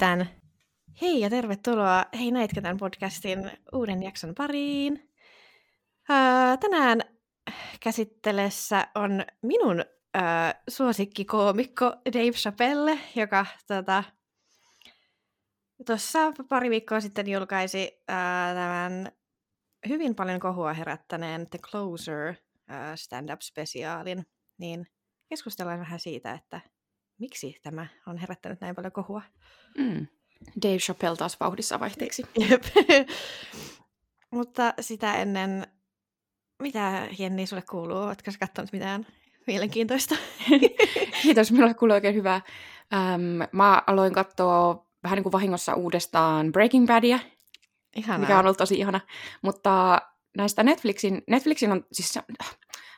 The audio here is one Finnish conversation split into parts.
Näitkö Hei ja tervetuloa Hei näitkö tämän podcastin uuden jakson pariin. Öö, tänään käsittelessä on minun öö, suosikkikoomikko Dave Chappelle, joka tota, tuossa pari viikkoa sitten julkaisi öö, tämän hyvin paljon kohua herättäneen The Closer öö, stand-up-spesiaalin. Niin keskustellaan vähän siitä, että miksi tämä on herättänyt näin paljon kohua. Mm. Dave Chappelle taas vauhdissa vaihteeksi. Jep. Mutta sitä ennen, mitä Jenni sulle kuuluu? Oletko sä katsonut mitään mielenkiintoista? Kiitos, minulle kuuluu oikein hyvää. Ähm, mä aloin katsoa vähän niin kuin vahingossa uudestaan Breaking Badia, Ihanaa. mikä on ollut tosi ihana. Mutta näistä Netflixin, Netflixin on, siis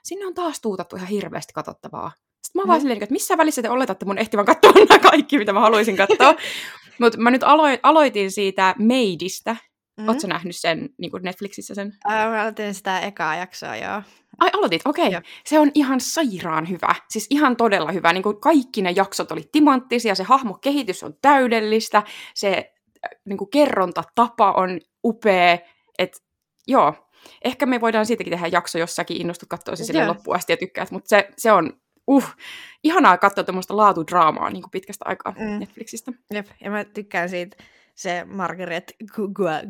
sinne on taas tuutattu ihan hirveästi katsottavaa. Sitten mä mm. vaan silleen, että missä välissä te oletatte mun ehtivän katsoa nämä kaikki, mitä mä haluaisin katsoa. Mutta mä nyt alo- aloitin siitä Maidistä. Mm. Oletko nähnyt sen niin kuin Netflixissä sen? Äh, mä aloitin sitä ekaa jaksoa, joo. Ai aloitit, okei. Okay. Se on ihan sairaan hyvä. Siis ihan todella hyvä. Niin kuin kaikki ne jaksot oli timanttisia, se hahmokehitys on täydellistä, se niin kuin kerrontatapa on upea. Et, joo, ehkä me voidaan siitäkin tehdä jakso, jossakin innostut katsoa se sille loppuun asti ja tykkäät, mutta se, se on uh, ihanaa katsoa tämmöistä laatudraamaa niin kuin pitkästä aikaa mm. Netflixistä. Jep, ja mä tykkään siitä se Margaret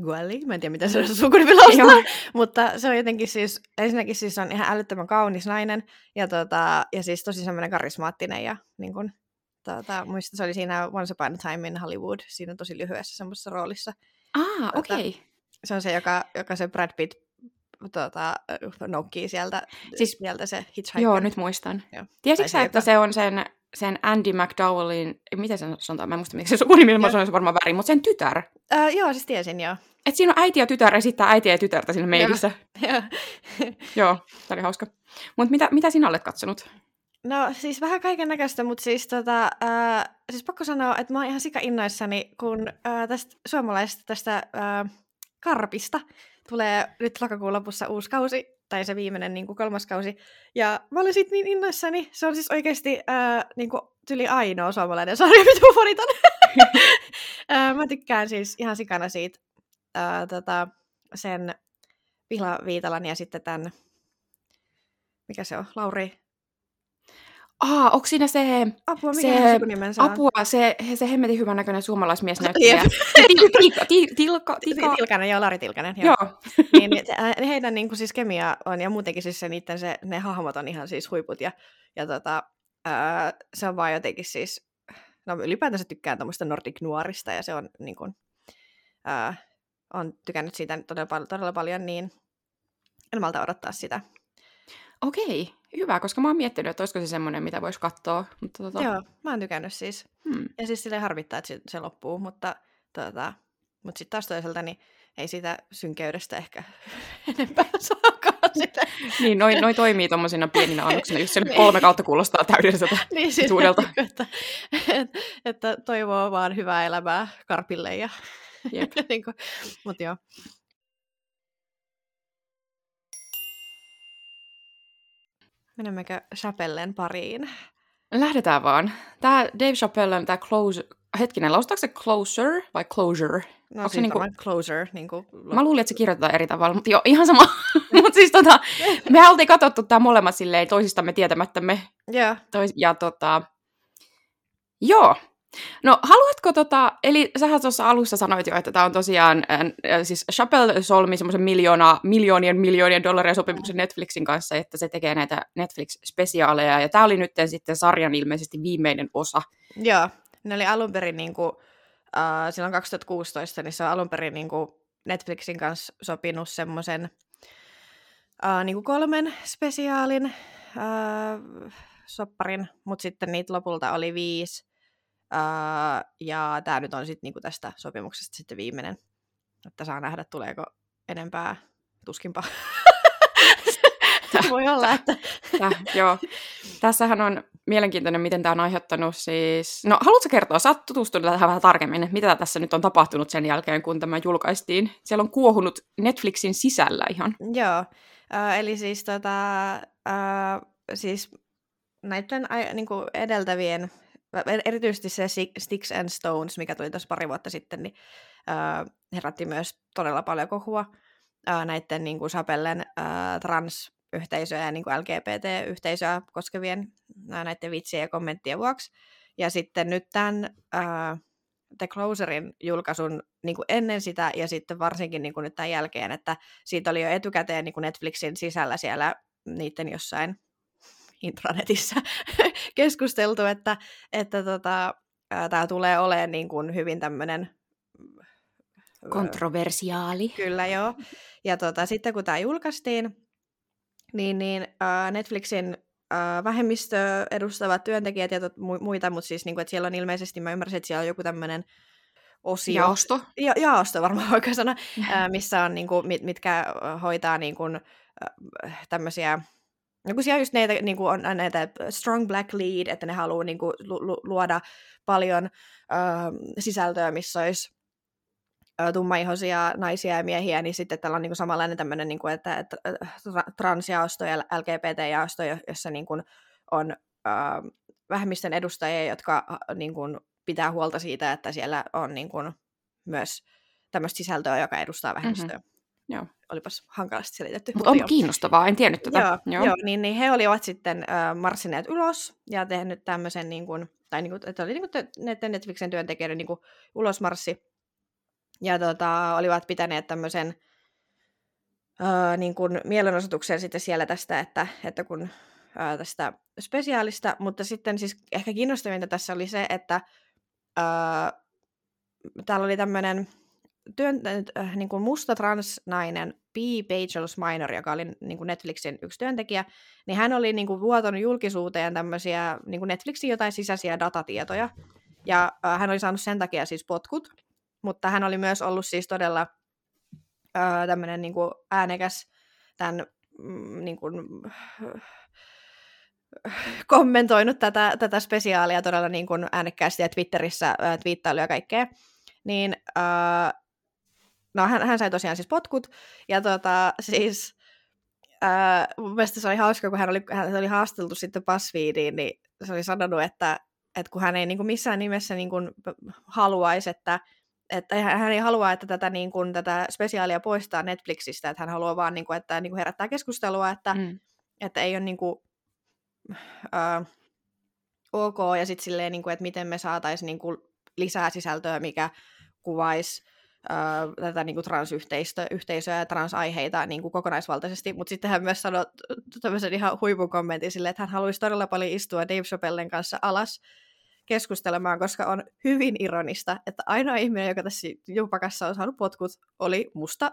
Guali, mä en tiedä mitä se on sukunimi mutta se on jotenkin siis, ensinnäkin siis on ihan älyttömän kaunis nainen, ja, tota, ja siis tosi semmoinen karismaattinen, ja niin kun, tota, muista se oli siinä Once Upon a Time in Hollywood, siinä tosi lyhyessä semmoisessa roolissa. Ah, okei. Okay. Se on se, joka, joka se Brad Pitt tuota, noukkii sieltä, siis, sieltä se hitchhiker. Joo, nyt muistan. Tiesitkö sä, että se on sen, sen Andy McDowellin, miten se sanotaan, mä en muista, miksi se sukunimi, mä sanoin se varmaan väärin, mutta sen tytär. Uh, joo, siis tiesin, joo. Et siinä on äiti ja tytär esittää äitiä ja tytärtä siinä meidissä. Joo. joo, tämä oli hauska. Mutta mitä, mitä sinä olet katsonut? No siis vähän kaiken näköistä, mutta siis, tota, äh, siis pakko sanoa, että mä oon ihan sika innoissani, kun äh, tästä suomalaisesta tästä äh, karpista tulee nyt lokakuun lopussa uusi kausi, tai se viimeinen niin kuin kolmas kausi. Ja mä olin siitä niin innoissani. Se on siis oikeasti äh, niin kuin tyli ainoa suomalainen sarja, mitä mä fanitan. äh, mä tykkään siis ihan sikana siitä äh, tota, sen Vihla Viitalan ja sitten tämän, mikä se on, Lauri Aa, onko siinä se... Apua, mikä se, sukunimensä on? Apua, se, se hemmetin hyvän näköinen suomalaismies näyttelijä. Tilka, tilka, tilka. Tilkanen, joo, Lari Tilkanen. Joo. joo. niin, niin heidän niin kuin, siis kemia on, ja muutenkin siis se, niiden se, ne hahmot on ihan siis huiput, ja, ja tota, ää, se on vaan jotenkin siis, no ylipäätänsä tykkään tuommoista Nordic Nuorista, ja se on niin kuin, ää, on tykännyt siitä todella, todella paljon, niin en malta odottaa sitä. Okei, hyvä, koska mä oon miettinyt, että olisiko se semmoinen, mitä voisi katsoa. Mutta tota... Joo, mä oon tykännyt siis. Hmm. Ja siis silleen harvittaa, että se, loppuu, mutta, tota, mutta sitten taas toisaalta niin ei siitä synkeydestä ehkä enempää saakaan sitä. niin, noin noi toimii tuommoisina pieninä annoksina, just sen kolme kautta kuulostaa täydelliseltä niin, siis. Että, että, että toivoo vaan hyvää elämää Karpille ja niin kuin, mutta joo. Menemmekö Chapellen pariin? Lähdetään vaan. Tämä Dave Chappelle, tämä Close... Hetkinen, lausutaanko se Closer vai Closure? No Onko se niinku... Closer. Niinku... Mä luulin, että se kirjoitetaan eri tavalla, mutta joo, ihan sama. mutta siis tota, me oltiin katsottu tämä molemmat silleen toisistamme tietämättämme. Yeah. Tois... Ja tota... Joo, No haluatko tota, eli sähän tuossa alussa sanoit jo, että tämä on tosiaan, äh, siis Chappelle solmi semmoisen miljoona, miljoonien miljoonien dollaria sopimuksen Netflixin kanssa, että se tekee näitä Netflix-spesiaaleja, ja tämä oli nyt sitten sarjan ilmeisesti viimeinen osa. Joo, ne oli alun perin niin kuin, äh, silloin 2016, niin se on alun perin niin kuin Netflixin kanssa sopinut semmoisen äh, niin kuin kolmen spesiaalin äh, sopparin, mutta sitten niitä lopulta oli viisi, Uh, ja tämä nyt on sitten niinku tästä sopimuksesta sitten viimeinen, että saa nähdä, tuleeko enempää tuskinpa. Voi olla, että... Täh, joo. Tässähän on mielenkiintoinen, miten tämä on aiheuttanut siis... No, haluatko kertoa, sä oot tutustunut tähän vähän tarkemmin, mitä tässä nyt on tapahtunut sen jälkeen, kun tämä julkaistiin? Siellä on kuohunut Netflixin sisällä ihan. Joo, uh, eli siis, tota, uh, siis näiden niin kuin edeltävien erityisesti se Sticks and Stones, mikä tuli tuossa pari vuotta sitten, niin äh, herätti myös todella paljon kohua äh, näiden niin kuin Sapellen äh, trans-yhteisöjä ja niin kuin LGBT-yhteisöä koskevien äh, näiden vitsien ja kommenttien vuoksi. Ja sitten nyt tämän äh, The Closerin julkaisun niin kuin ennen sitä ja sitten varsinkin niin kuin nyt tämän jälkeen, että siitä oli jo etukäteen niin kuin Netflixin sisällä siellä niiden jossain intranetissä keskusteltu, että, että tota, tämä tulee olemaan niin kuin hyvin tämmöinen Kontroversiaali. Kyllä joo. Ja tota, sitten kun tämä julkaistiin, niin, niin uh, Netflixin uh, vähemmistö edustavat työntekijät ja tot, mu- muita, mutta siis niinku, että siellä on ilmeisesti, mä ymmärsin, että siellä on joku tämmöinen osio. Jaosto. Ja, jaosto varmaan oikein sana, uh, missä on niinku, mit, mitkä hoitaa niinku, uh, tämmöisiä No kun siellä just näitä, niin kuin on näitä strong black lead, että ne haluaa niin kuin, lu- luoda paljon uh, sisältöä, missä olisi tummaihoisia naisia ja miehiä, niin sitten tällä on niin kuin samanlainen tämmöinen, niin kuin, että, että transjaosto ja LGBT-jaosto, jossa niin kuin on äh, vähemmistön edustajia, jotka niin kuin, pitää huolta siitä, että siellä on niin kuin, myös tämmöistä sisältöä, joka edustaa vähemmistöä. Mm-hmm. Joo. Olipas hankalasti selitetty. Mutta on kiinnostavaa, en tiennyt tätä. Joo, joo. joo niin, niin he olivat sitten äh, marssineet ylös ja tehnyt tämmöisen, niin kuin, tai niin kuin, että oli niin kuin näiden Netflixin työntekijöiden niin kuin ulosmarssi ja tota, olivat pitäneet tämmöisen uh, niin kuin mielenosoituksen sitten siellä tästä, että, että kun uh, tästä spesiaalista, mutta sitten siis ehkä kiinnostavinta tässä oli se, että uh, täällä oli tämmöinen työn, äh, niin kuin musta transnainen P. Pagels Minor, joka oli niin kuin Netflixin yksi työntekijä, niin hän oli niin kuin vuotonut julkisuuteen tämmöisiä niin kuin Netflixin jotain sisäisiä datatietoja, ja äh, hän oli saanut sen takia siis potkut, mutta hän oli myös ollut siis todella öö, tämmöinen niin kuin äänekäs tämän mm, niin kuin, kommentoinut tätä, tätä spesiaalia todella niin kuin äänekkäästi ja Twitterissä ää, twiittailu ja kaikkea, niin ää, no hän, hän sai tosiaan siis potkut, ja tota, siis ää, mun mielestä se oli hauska, kun hän oli, hän oli haasteltu sitten BuzzFeediin, niin se oli sanonut, että, että kun hän ei niin kuin missään nimessä niin kuin haluaisi, että että hän ei halua, että tätä, niin kuin, tätä spesiaalia poistaa Netflixistä, että hän haluaa vaan, niin kuin, että niin kuin herättää keskustelua, että, mm. että ei ole niin kuin, uh, ok, ja sitten silleen, niin kuin, että miten me saataisiin niin kuin, lisää sisältöä, mikä kuvaisi tätä niin kuin transyhteisöä ja transaiheita niin kuin kokonaisvaltaisesti, mutta sitten hän myös sanoi tämmöisen ihan huipun kommentin silleen, että hän haluaisi todella paljon istua Dave Chappellen kanssa alas keskustelemaan, koska on hyvin ironista, että ainoa ihminen, joka tässä jupakassa on saanut potkut, oli musta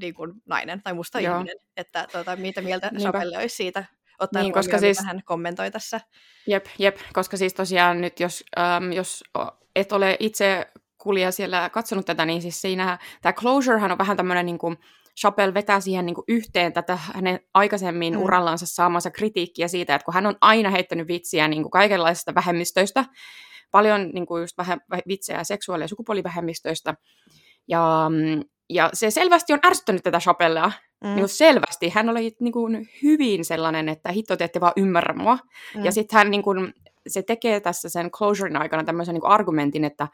niin kuin nainen tai musta Joo. ihminen. Että tuota, mitä mieltä Sapelle olisi siitä, ottaa niin, koska siis... hän kommentoi tässä. Jep, jep, koska siis tosiaan nyt, jos, ähm, jos et ole itse kulja siellä katsonut tätä, niin siis siinä tämä Closurehan on vähän tämmöinen niin kuin, Chappelle vetää siihen niin kuin yhteen tätä hänen aikaisemmin mm. urallansa saamansa kritiikkiä siitä, että kun hän on aina heittänyt vitsiä niin kuin kaikenlaisista vähemmistöistä, paljon niin kuin just vähe, vitsejä seksuaali- ja sukupuolivähemmistöistä, ja, ja se selvästi on ärsyttänyt tätä Chappellea, mm. niin kuin selvästi. Hän oli niin kuin hyvin sellainen, että hitto te ette vaan ymmärrä mua. Mm. Ja sitten hän niin kuin, se tekee tässä sen closurein aikana tämmöisen niin argumentin, että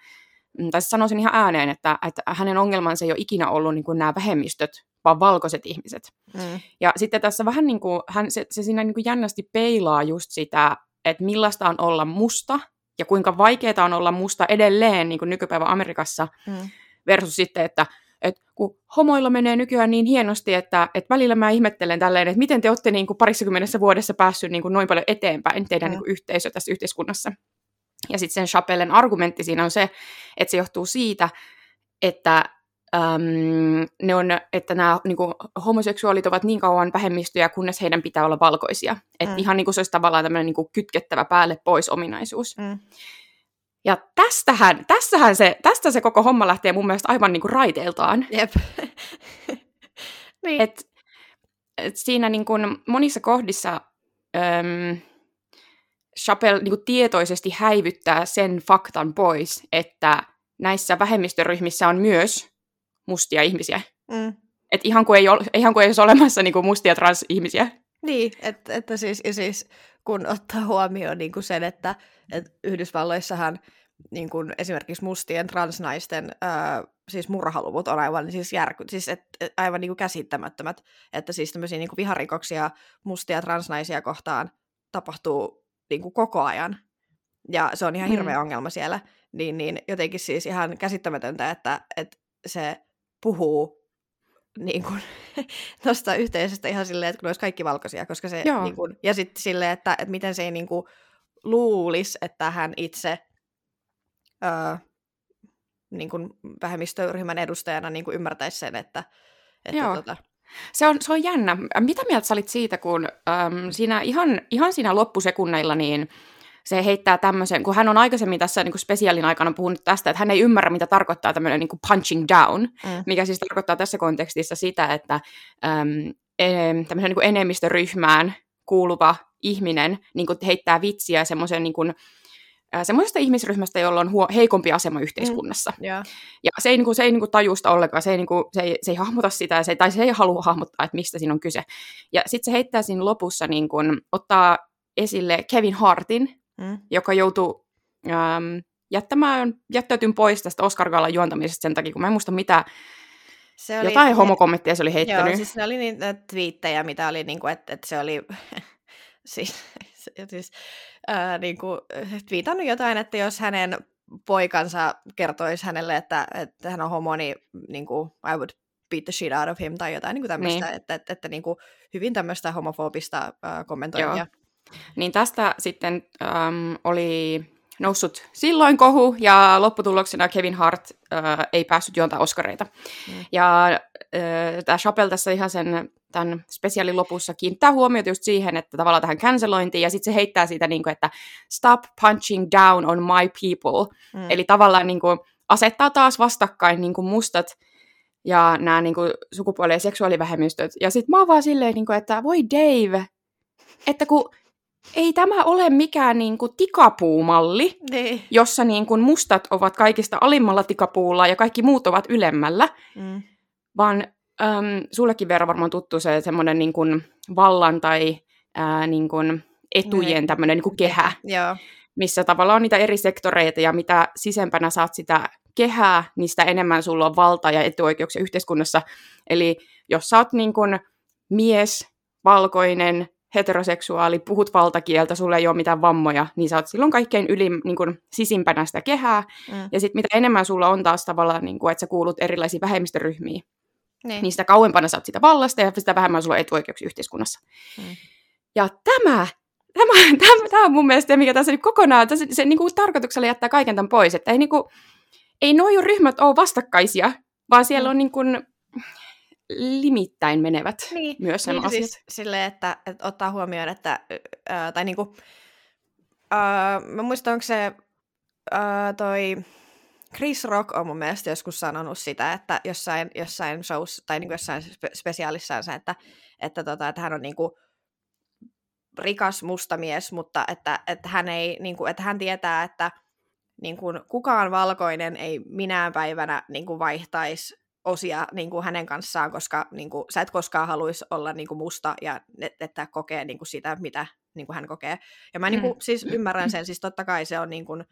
tai sanoisin ihan ääneen, että, että hänen ongelmansa ei ole ikinä ollut niin kuin nämä vähemmistöt, vaan valkoiset ihmiset. Mm. Ja sitten tässä vähän niin kuin, hän, se, se siinä niin kuin jännästi peilaa just sitä, että millaista on olla musta, ja kuinka vaikeaa on olla musta edelleen niin kuin nykypäivän Amerikassa, mm. versus sitten, että et kun homoilla menee nykyään niin hienosti, että et välillä mä ihmettelen tälleen, että miten te olette niin kuin parissakymmenessä vuodessa päässyt niin kuin noin paljon eteenpäin teidän mm. niin kuin yhteisö tässä yhteiskunnassa. Ja sitten sen Chapellen argumentti siinä on se, että se johtuu siitä, että äm, ne on, että nämä niin kuin, homoseksuaalit ovat niin kauan vähemmistöjä, kunnes heidän pitää olla valkoisia. Että mm. ihan niin kuin se olisi tavallaan tämmöinen niin kuin kytkettävä päälle pois ominaisuus. Mm. Ja tästähän, tässähän se, tästä se koko homma lähtee mun mielestä aivan niin kuin raiteiltaan. Jep. niin. et, et siinä niin kuin monissa kohdissa... Äm, Chappelle niin kuin tietoisesti häivyttää sen faktan pois, että näissä vähemmistöryhmissä on myös mustia ihmisiä. Mm. Et ihan kuin ei, ole, ihan kuin ei olisi olemassa niin kuin mustia transihmisiä. Niin, että, että siis, ja siis kun ottaa huomioon niin kuin sen, että, että Yhdysvalloissahan niin kuin esimerkiksi mustien transnaisten ää, siis murhaluvut on aivan siis, järky, siis et, et, aivan niin kuin käsittämättömät, että siis tämmöisiä niin kuin viharikoksia mustia transnaisia kohtaan tapahtuu niin kuin koko ajan. Ja se on ihan hirveä mm. ongelma siellä. Niin, niin jotenkin siis ihan käsittämätöntä, että, että se puhuu niin kuin, tuosta yhteisöstä ihan silleen, että kun olisi kaikki valkoisia, koska se, niin kuin, ja sitten silleen, että, että miten se ei niin kuin, luulisi, että hän itse öö, niin kuin vähemmistöryhmän edustajana niin kuin ymmärtäisi sen, että, että Joo. Tota... Se on, se on jännä. Mitä mieltä sä olit siitä, kun äm, siinä ihan, ihan siinä loppusekunneilla niin se heittää tämmöisen, kun hän on aikaisemmin tässä niin kuin spesiaalin aikana puhunut tästä, että hän ei ymmärrä, mitä tarkoittaa tämmöinen niin kuin punching down, mm. mikä siis tarkoittaa tässä kontekstissa sitä, että äm, tämmöisen niin kuin enemmistöryhmään kuuluva ihminen niin kuin heittää vitsiä semmoisen niin kuin, semmoisesta ihmisryhmästä, jolla on huo- heikompi asema yhteiskunnassa. Mm, yeah. Ja se ei, niin kuin, se ei niin kuin, tajusta ollenkaan, se ei, niin kuin, se, ei, se ei hahmota sitä, se, tai se ei halua hahmottaa, että mistä siinä on kyse. Ja sitten se heittää siinä lopussa, niin kuin, ottaa esille Kevin Hartin, mm. joka joutuu jättämään, jättäytyn pois tästä Oscar Gallan juontamisesta sen takia, kun mä en muista mitä, se oli, jotain homokommenttia se oli heittänyt. Joo, siis ne oli niitä twiittejä, mitä oli, niin kuin, että, että se oli, siis, siis ää, niin kuin, twiitannut jotain, että jos hänen poikansa kertoisi hänelle, että, että hän on homo, niin, niin kuin, I would beat the shit out of him tai jotain niin kuin tämmöistä, niin. että, että, että niin kuin, hyvin tämmöistä homofobista ää, kommentointia. Joo. Niin tästä sitten äm, oli noussut silloin kohu, ja lopputuloksena Kevin Hart äh, ei päässyt juontaa Oscareita. Mm. Ja äh, tämä Chappelle tässä ihan sen tämän spesiaalin lopussa kiinnittää huomiota just siihen, että tavallaan tähän cancelointiin, ja sitten se heittää siitä, niin kuin, että stop punching down on my people. Mm. Eli tavallaan niin kuin, asettaa taas vastakkain niin kuin mustat ja nämä niin kuin, sukupuoli- ja seksuaalivähemmistöt. Ja sitten mä oon vaan silleen, niin kuin, että voi Dave, että kun ei tämä ole mikään niin kuin tikapuumalli, niin. jossa niin kuin mustat ovat kaikista alimmalla tikapuulla ja kaikki muut ovat ylemmällä, mm. vaan äm, sullekin Veera varmaan tuttu se semmoinen niin kuin vallan tai ää, niin kuin etujen tämmöinen niin kuin kehä, Joo. missä tavallaan on niitä eri sektoreita ja mitä sisempänä saat sitä kehää, niin sitä enemmän sulla on valta ja etuoikeuksia yhteiskunnassa. Eli jos sä oot niin kuin mies, valkoinen, heteroseksuaali, puhut valtakieltä, sulla ei ole mitään vammoja, niin sä oot silloin kaikkein yli, niin kuin, sisimpänä sitä kehää. Mm. Ja sitten mitä enemmän sulla on taas tavallaan, niin kuin, että sä kuulut erilaisiin vähemmistöryhmiin, niin. niin sitä kauempana sä oot sitä vallasta ja sitä vähemmän sulla on etuoikeuksia yhteiskunnassa. Mm. Ja tämä, tämä, tämä, tämä on mun mielestä mikä tässä nyt kokonaan, tässä, se niin kuin, tarkoituksella jättää kaiken tämän pois, että ei, niin kuin, ei nuo ryhmät ole vastakkaisia, vaan siellä mm. on niin kuin, limittäin menevät niin, myös nämä niin, asiat. Siis silleen, että, että ottaa huomioon, että, ää, tai niinku, ää, mä muistan, onko se ää, toi Chris Rock on mun mielestä joskus sanonut sitä, että jossain, jossain shows, tai niinku jossain spe- spesiaalissaansa, että, että, tota, että hän on niinku rikas musta mies, mutta että, että, hän, ei, niinku, että hän tietää, että niin kuin, kukaan valkoinen ei minään päivänä niin kuin, vaihtaisi osia niin kuin hänen kanssaan, koska niin kuin, sä et koskaan haluaisi olla niin kuin musta ja että kokee niin kuin sitä, mitä niin kuin hän kokee. Ja mä niin kuin, mm. siis ymmärrän sen, siis totta kai se on niin kuin,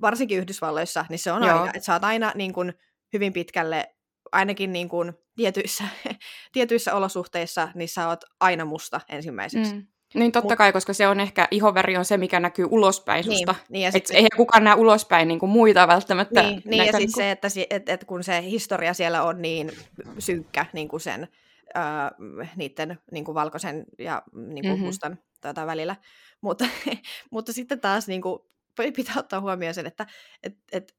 varsinkin Yhdysvalloissa, niin se on Joo. aina, että sä oot aina niin kuin, hyvin pitkälle, ainakin niin kuin, tietyissä, tietyissä olosuhteissa, niin sä oot aina musta ensimmäiseksi. Mm. Niin totta kai, koska se on ehkä, ihoväri on se, mikä näkyy ulospäin niin, susta. Niin, ja sit... eihän kukaan näe ulospäin niin kuin muita välttämättä. Niin, niin ja siis se, että, et, et kun se historia siellä on niin synkkä niin kuin sen äh, niiden niin kuin valkoisen ja niin kuin mm-hmm. mustan tota, välillä. Mutta, mutta sitten taas niin kuin, pitää ottaa huomioon sen, että et, et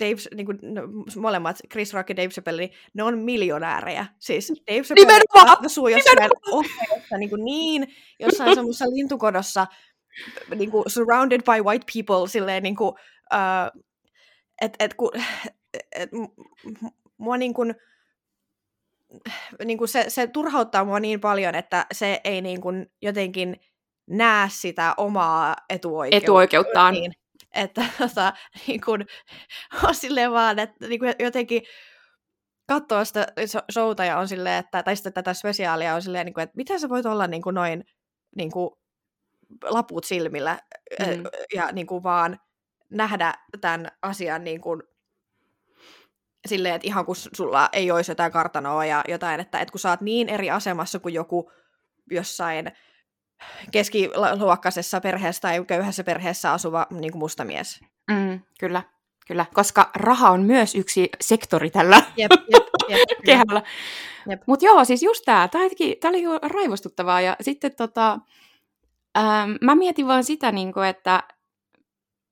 Dave, niin kuin, no, molemmat, Chris Rock ja Dave Chappelle, niin ne on miljonäärejä. Siis Dave Chappelle asuu jossain ohjeessa niin, kuin niin jossain semmoisessa lintukodossa, niin kuin, surrounded by white people, silleen niin kuin, uh, et, et, ku, et, mua niin kuin, niin kuin se, se turhauttaa mua niin paljon, että se ei niin kuin jotenkin näe sitä omaa etuoikeutta. etuoikeuttaan. Niin, että tota, niin kun, on silleen vaan, että niin kun jotenkin katsoo sitä showta ja on silleen, että, tai sitten tätä spesiaalia on silleen, niin kuin, että miten sä voit olla niin kuin noin niin kuin, laput silmillä mm. ja niin kuin vaan nähdä tämän asian niin kuin silleen, että ihan kun sulla ei olisi jotain kartanoa ja jotain, että, että kun sä oot niin eri asemassa kuin joku jossain keskiluokkaisessa perheessä tai köyhässä perheessä asuva niin kuin musta mies. Mm, kyllä, kyllä. Koska raha on myös yksi sektori tällä jep, jep, jep, kehällä. Mutta joo, siis just tämä. Tämä oli raivostuttavaa. Ja sitten tota, ähm, mä mietin vaan sitä, niin kuin, että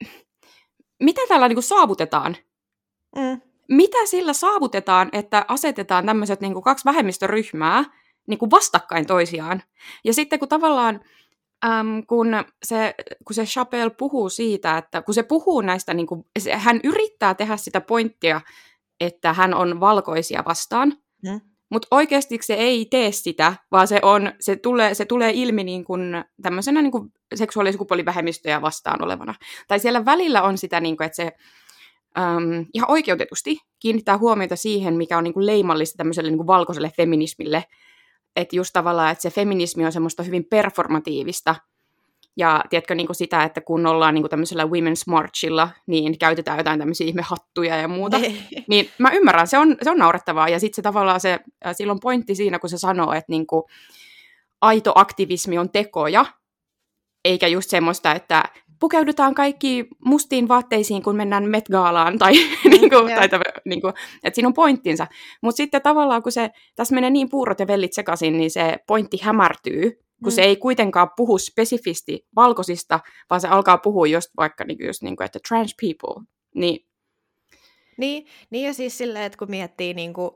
mitä tällä niin kuin saavutetaan? Mm. Mitä sillä saavutetaan, että asetetaan tämmöiset niin kaksi vähemmistöryhmää niin kuin vastakkain toisiaan? Ja sitten kun tavallaan äm, kun, se, kun se Chappelle puhuu siitä, että kun se puhuu näistä, niin kuin, se, hän yrittää tehdä sitä pointtia, että hän on valkoisia vastaan, mm. mutta oikeasti se ei tee sitä, vaan se, on, se, tulee, se tulee ilmi niin kuin, tämmöisenä niin kuin seksuaali- ja sukupuolivähemmistöjä vastaan olevana. Tai siellä välillä on sitä, niin kuin, että se äm, ihan oikeutetusti kiinnittää huomiota siihen, mikä on niin kuin leimallista tämmöiselle niin kuin valkoiselle feminismille, että just tavallaan, että se feminismi on semmoista hyvin performatiivista, ja tiedätkö niin kuin sitä, että kun ollaan niin kuin tämmöisellä Women's Marchilla, niin käytetään jotain tämmöisiä ihmehattuja ja muuta. Niin. niin mä ymmärrän, se on, se on naurettavaa. Ja sitten se tavallaan se, silloin pointti siinä, kun se sanoo, että niin kuin, aito aktivismi on tekoja, eikä just semmoista, että pukeudutaan kaikki mustiin vaatteisiin, kun mennään Met Galaan, tai, niin kuin, tai niin kuin, että siinä on pointtinsa. Mutta sitten tavallaan, kun se, tässä menee niin puurot ja vellit sekaisin, niin se pointti hämärtyy, kun mm. se ei kuitenkaan puhu spesifisti valkoisista, vaan se alkaa puhua just vaikka niin just niin kuin, että trans people. Niin. Niin, niin ja siis silleen, että kun miettii niin kuin,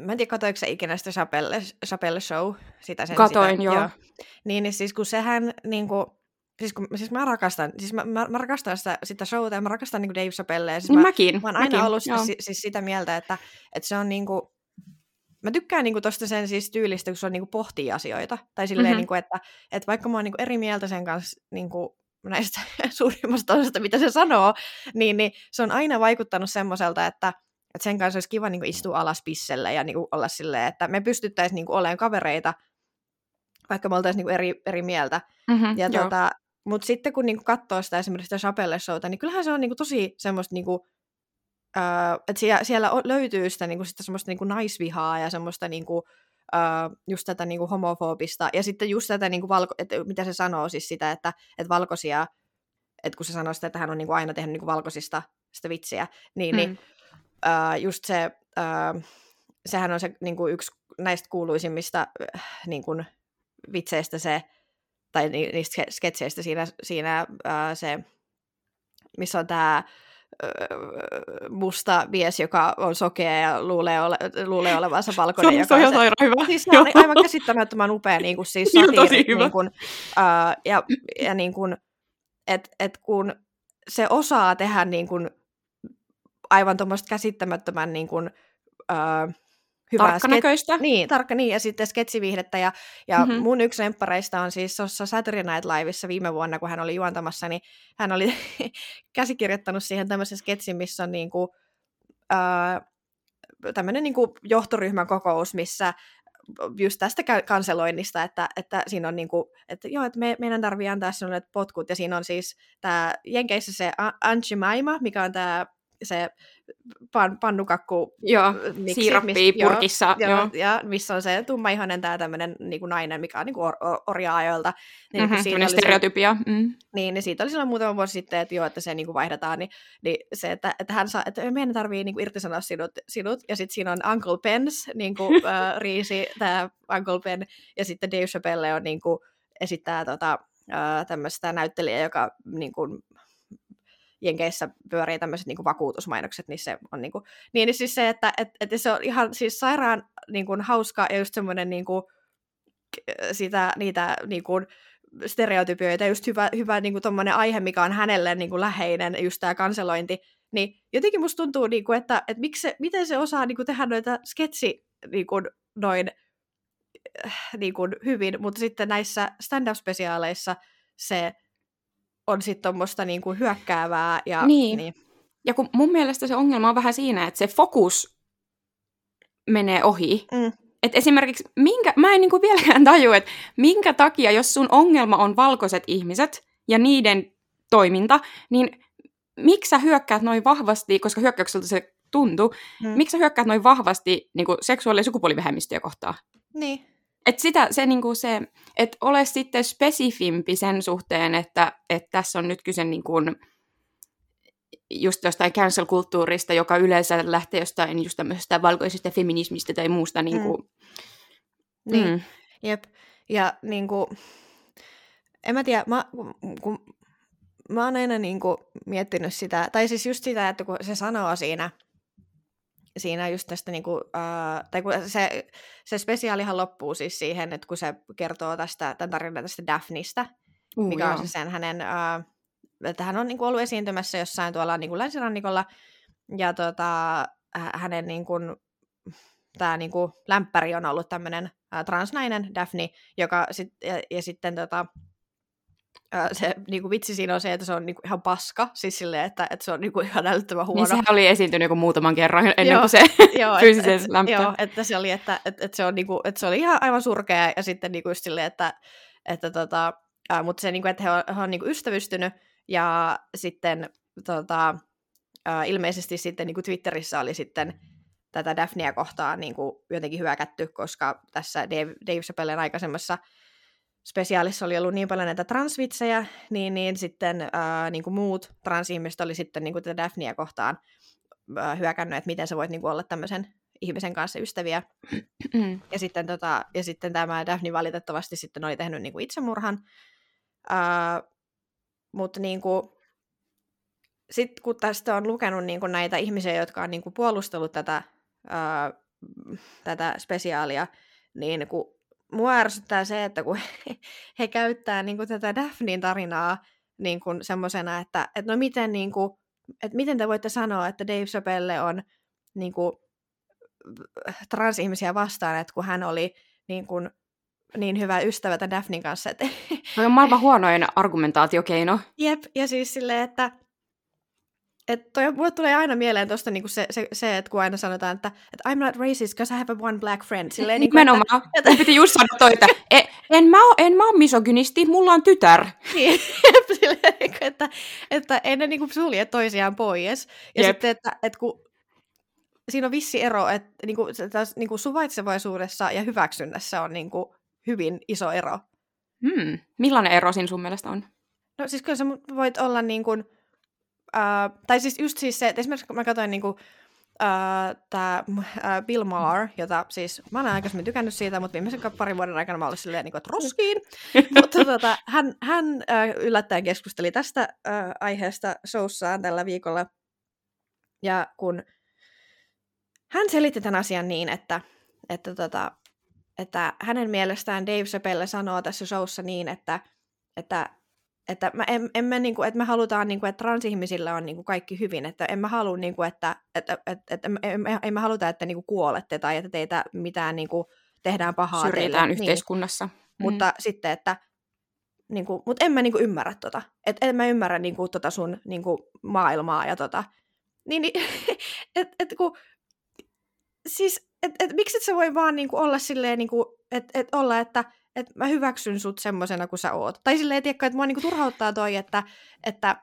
mä en tiedä, katoiko se ikinä sitä Chapelle, Chapelle Show? Sitä sen, Katoin, sitä, joo. joo. Niin, niin siis kun sehän niin kuin, Siis, kun, siis mä rakastan, siis mä, mä, mä rakastan sitä, sitä showta ja mä rakastan niin Dave Chappellea. Siis niin mä, mäkin. Mä oon aina mäkin, ollut siis, siis sitä mieltä, että, että se on niinku, mä tykkään niinku tosta sen siis tyylistä, kun se on niinku pohtii asioita. Tai silleen, mm-hmm. niinku, että, että vaikka mä oon niinku eri mieltä sen kanssa niinku, näistä suurimmasta osasta, mitä se sanoo, niin, niin se on aina vaikuttanut semmoiselta, että, että sen kanssa olisi kiva niinku istua alas pisselle ja niinku olla silleen, että me pystyttäisiin niinku olemaan kavereita, vaikka me oltaisiin niinku eri, eri mieltä. Mm-hmm, ja tota, mutta sitten kun niinku katsoo sitä esimerkiksi sitä Chapelle showta, niin kyllähän se on niinku tosi semmoista, niinku, öö, että siellä, siellä löytyy sitä, niinku, sitä semmoista niinku naisvihaa ja semmoista niinku, öö, just tätä niinku homofobista. Ja sitten just tätä, niinku valko, että mitä se sanoo siis sitä, että, että valkoisia, että kun se sanoo sitä, että hän on niinku aina tehnyt niinku valkoisista sitä vitsiä, niin, niin mm. niin öö, just se, öö, sehän on se niinku yksi näistä kuuluisimmista äh, niinku, vitseistä se, tai ni, niistä sketseistä siinä, siinä ää, se, missä on tämä musta mies, joka on sokea ja luulee, ole, luulee olevansa valkoinen. se on, se on ihan hyvä. Siis se on aivan käsittämättömän upea niin kuin, siis satiiri, tosi hyvä. Niin kuin, uh, ja, ja niin kuin, et, et kun se osaa tehdä niin kuin, aivan tuommoista käsittämättömän niin kuin, uh, hyvää Tarkkanäköistä. Ske- niin, tarkka, niin, ja sitten sketsiviihdettä. Ja, ja mm-hmm. mun yksi lemppareista on siis tuossa Saturday Night Liveissa viime vuonna, kun hän oli juontamassa, niin hän oli käsikirjoittanut siihen tämmöisen sketsin, missä on niin kuin, äh, tämmöinen niin kuin johtoryhmän kokous, missä just tästä kanseloinnista, että, että siinä on niin kuin, että joo, että me, meidän tarvii antaa sinulle potkut, ja siinä on siis tämä Jenkeissä se Anchi Maima, mikä on tämä se pan, pannukakku joo, miksi, siirappi miss, purkissa. Joo, joo. Ja missä on se tummaihoinen tämä tämmöinen niin kuin nainen, mikä on niin kuin or, or, orja-ajoilta. Niin, mm-hmm, siinä oli stereotypia. Mm. niin, niin siitä oli silloin muutama vuosi sitten, että joo, että se niin kuin vaihdetaan, niin, niin se, että, että hän saa, että meidän tarvii niin kuin irtisanoa sinut, sinut, ja sitten siinä on Uncle Pens, niin kuin, äh, Riisi, tämä Uncle Pen, ja sitten Dave Chappelle on niin kuin, esittää tota, äh, tämmöistä näyttelijää, joka niin kuin, Jenkeissä pyörii tämmöiset niin vakuutusmainokset, niin se on niin kuin, niin siis se, että et, et se on ihan siis sairaan niin kuin, hauska ja just semmoinen niin kuin, sitä, niitä niin kuin, stereotypioita, just hyvä, hyvä niin kuin, aihe, mikä on hänelle niin kuin, läheinen, just tämä kanselointi, niin jotenkin musta tuntuu, niin kuin, että, että miksi se, miten se osaa niin kuin, tehdä noita sketsi niin kuin, noin niin kuin, hyvin, mutta sitten näissä stand-up-spesiaaleissa se on sitten tuommoista niinku hyökkäävää. Ja, niin. niin. Ja kun mun mielestä se ongelma on vähän siinä, että se fokus menee ohi. Mm. et esimerkiksi, minkä, mä en niinku vieläkään taju, että minkä takia, jos sun ongelma on valkoiset ihmiset ja niiden toiminta, niin miksi sä hyökkäät noin vahvasti, koska hyökkäykseltä se tuntuu, hmm. miksi sä hyökkäät noin vahvasti niin kuin seksuaali- ja sukupuolivähemmistöjä kohtaan? Niin. Et sitä, se, niin kuin se, että ole sitten spesifimpi sen suhteen, että, että tässä on nyt kyse niin kuin, just jostain cancel-kulttuurista, joka yleensä lähtee jostain just tämmöisestä valkoisesta feminismistä tai muusta. Niin, kuin, mm. niin. Mm. jep. Ja niin kuin, en mä tiedä, mä, kun, mä oon aina niin kuin, miettinyt sitä, tai siis just sitä, että kun se sanoo siinä, siinä just tästä, niin kuin, uh, tai kun se, se spesiaalihan loppuu siis siihen, että kun se kertoo tästä, tämän tarinan tästä Daphneista, uh, mikä joo. on se sen hänen, uh, että hän on niin kuin, ollut esiintymässä jossain tuolla niin kuin länsirannikolla, ja tota, hänen niin kuin, tämä niin kuin, lämpäri on ollut tämmöinen uh, transnainen Daphne, joka sit, ja, ja sitten tota, se niin kuin vitsi siinä on se, että se on niin kuin ihan paska, siis silleen, että, että se on niin kuin ihan älyttömän huono. Niin sehän oli esiintynyt joku muutaman kerran ennen joo, kuin se joo, fyysisen et, lämpö. Joo, että se oli, että, että, että, se on niin kuin, että se oli ihan aivan surkea, ja sitten niin kuin just silleen, että, että tota, äh, mutta se, niin kuin, että he on, he on niin kuin ystävystynyt, ja sitten tota, äh, ilmeisesti sitten niin kuin Twitterissä oli sitten tätä Daphnia kohtaan niin kuin jotenkin hyökätty, koska tässä Dave, Dave Chappellen aikaisemmassa spesiaalissa oli ollut niin paljon näitä transvitsejä, niin, niin sitten ää, niin kuin muut transihmiset oli sitten niin kuin tätä Daphnia kohtaan ää, hyökännyt, että miten sä voit niin kuin olla tämmöisen ihmisen kanssa ystäviä. Mm. ja, sitten, tota, ja sitten tämä Daphne valitettavasti sitten oli tehnyt niin kuin itsemurhan. Ää, mutta niin kuin, sitten kun tästä on lukenut niin kuin näitä ihmisiä, jotka on niin kuin puolustellut tätä, ää, tätä spesiaalia, niin kun mua ärsyttää se, että kun he, he käyttää niin kuin tätä Daphnin tarinaa niin kuin semmoisena, että, että no miten, niin kuin, että miten te voitte sanoa, että Dave Chappelle on niin kuin, transihmisiä vastaan, että kun hän oli niin, kuin, niin hyvä ystävä tämän Daphnin kanssa. Että... No on maailman huonoin argumentaatiokeino. Jep, ja siis silleen, että et toi, mulle tulee aina mieleen tuosta niinku se, se, se, että kun aina sanotaan, että, että I'm not racist because I have a one black friend. Silleen, niinku, Nimenomaan. Että, että... piti just sanoa toi, että en, en, mä, en mä ole misogynisti, mulla on tytär. Niin, silleen, niinku, että, että en ne niinku sulje toisiaan pois. Ja Jep. sitten, että, että kun siinä on vissi ero, että niinku, taas, niinku suvaitsevaisuudessa ja hyväksynnässä on niinku hyvin iso ero. Hmm. Millainen ero siinä sun mielestä on? No siis kyllä sä voit olla niin kuin, Uh, tai siis just siis se, että esimerkiksi kun mä katsoin niinku, uh, tämä uh, Bill Maher, jota siis mä olen aikaisemmin tykännyt siitä, mutta viimeisen parin vuoden aikana mä olin silleen, niin kuin, että roskiin. mutta tota, hän, hän uh, yllättäen keskusteli tästä uh, aiheesta showssaan tällä viikolla. Ja kun hän selitti tämän asian niin, että, että, tota, että hänen mielestään Dave Chappelle sanoo tässä showssa niin, että, että että mä, en, en mä, niinku, että me halutaan, niinku, että transihmisillä on niinku, kaikki hyvin, että en mä halua, niinku, että, että, että, että en, en mä haluta, että niinku, kuolette tai että teitä mitään niinku, tehdään pahaa Syrjitään teille. yhteiskunnassa. Niin. Mm. Mutta sitten, että niinku, mutta en mä niinku, ymmärrä tota. että en mä ymmärrä niinku, tota sun niinku, maailmaa ja tota. Niin, niin et, et, kun, siis, et, et, miksi et sä voi vaan niinku, olla silleen, niinku, että et olla, että että mä hyväksyn sut semmosena kuin sä oot. Tai silleen, tiedätkö, että mua niinku turhauttaa toi, että, että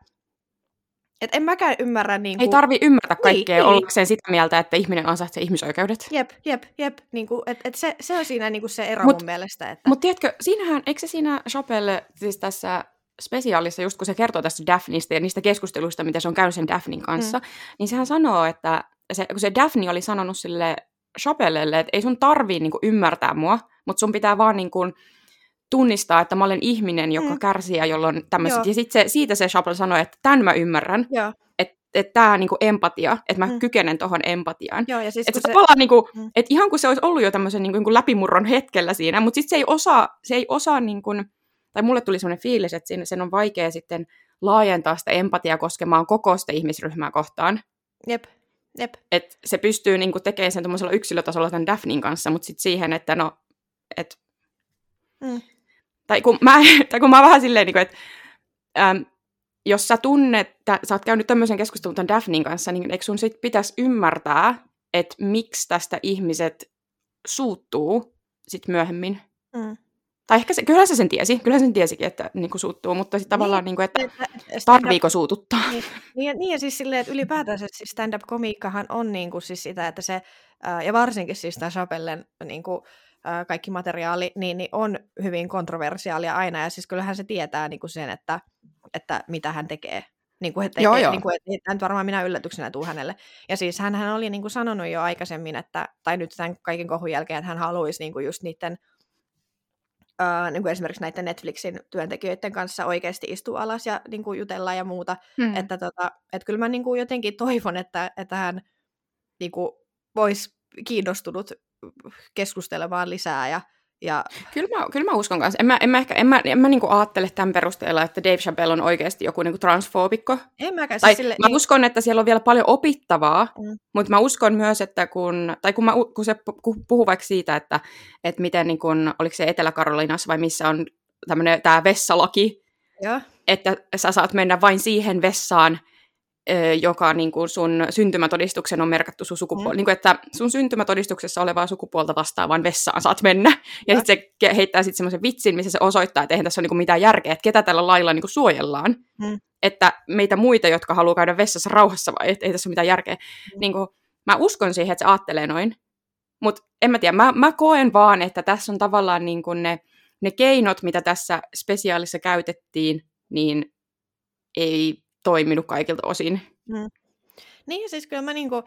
et en mäkään ymmärrä... Niin kuin... Ei tarvi ymmärtää kaikkea niin, ollakseen sitä mieltä, että ihminen ansaitsee ihmisoikeudet. Jep, jep, jep. Niin kuin, et, et se, se on siinä niin kuin se ero mut, mun mielestä. Että... Mutta tiedätkö, siinähän, eikö se siinä Chappelle, siis tässä spesiaalissa, just kun se kertoo tästä Daphnista ja niistä keskusteluista, mitä se on käynyt sen Daphnin kanssa, mm. niin sehän sanoo, että se, kun se Daphne oli sanonut sille Chapellelle, että ei sun tarvii niin kuin, ymmärtää mua, mutta sun pitää vaan niin kuin, tunnistaa, että mä olen ihminen, joka mm. kärsii ja jolla on tämmöiset. Ja sitten siitä se Chappelle sanoi, että tämän mä ymmärrän. Että et tämä niinku empatia, että mä mm. kykenen tuohon empatiaan. Joo, ja siis että se... tavallaan niinku, mm. et ihan kuin se olisi ollut jo tämmöisen niinku, niinku läpimurron hetkellä siinä, mutta sitten se ei osaa, se ei osaa niinku, tai mulle tuli semmoinen fiilis, että sen on vaikea sitten laajentaa sitä empatiaa koskemaan koko sitä ihmisryhmää kohtaan. Jep. Jep. Et se pystyy niinku tekemään sen yksilötasolla tämän Daphnin kanssa, mutta sitten siihen, että no, et, mm. tai, kun mä, tai kun mä vähän silleen, niinku, että äm, jos sä tunnet, että sä oot käynyt tämmöisen keskustelun tämän Daphnin kanssa, niin eikö sun sit pitäisi ymmärtää, että miksi tästä ihmiset suuttuu sit myöhemmin. Mm. Tai ehkä se, kyllä se sen tiesi, kyllä sen tiesikin, että niin kuin suuttuu, mutta sitten tavallaan, niin, niin kuin, että tarviiko suututtaa. Niin, niin, niin ja siis silleen, että ylipäätänsä siis stand-up-komiikkahan on niin kuin siis sitä, että se, ja varsinkin siis tämä Chapellen niin kuin, kaikki materiaali, niin, niin on hyvin kontroversiaalia aina, ja siis kyllähän se tietää niin kuin sen, että, että mitä hän tekee. Niin kuin, että, joo, joo. Niin kuin, että, nyt varmaan minä yllätyksenä tuu hänelle. Ja siis hän, hän oli niin kuin sanonut jo aikaisemmin, että, tai nyt tämän kaiken kohun jälkeen, että hän haluaisi niin kuin just niiden Uh, niin kuin esimerkiksi näiden Netflixin työntekijöiden kanssa oikeasti istua alas ja niin kuin jutella ja muuta. Hmm. Että, tota, että kyllä mä niin kuin jotenkin toivon, että, että hän niin kuin, olisi kiinnostunut keskustelemaan lisää ja ja... Kyllä, mä, kyllä mä uskon kanssa. En mä, en mä, ehkä, en mä, en mä niinku ajattele tämän perusteella, että Dave Chappelle on oikeasti joku niinku transfoobikko. En mäkään. Tai sille, mä niin... uskon, että siellä on vielä paljon opittavaa, mm. mutta mä uskon myös, että kun, tai kun, mä, kun se puhuu vaikka siitä, että, että miten, niin kun, oliko se Etelä-Karolinassa vai missä on tämä vessalaki, ja. että sä saat mennä vain siihen vessaan, joka niin kuin sun syntymätodistuksen on merkattu sun sukupuoli. Mm. Niin kuin, että sun syntymätodistuksessa olevaa sukupuolta vastaavaan vessaan saat mennä. Ja sitten se heittää sitten semmoisen vitsin, missä se osoittaa, että eihän tässä ole niin mitään järkeä, että ketä tällä lailla niin kuin suojellaan. Mm. Että meitä muita, jotka haluaa käydä vessassa rauhassa, vai että ei tässä ole mitään järkeä. Mm. Niin kuin, mä uskon siihen, että se ajattelee noin. Mutta en mä tiedä, mä, mä koen vaan, että tässä on tavallaan niin kuin ne, ne keinot, mitä tässä spesiaalissa käytettiin, niin ei toiminut kaikilta osin. Mm. Niin, siis kyllä mä niinku,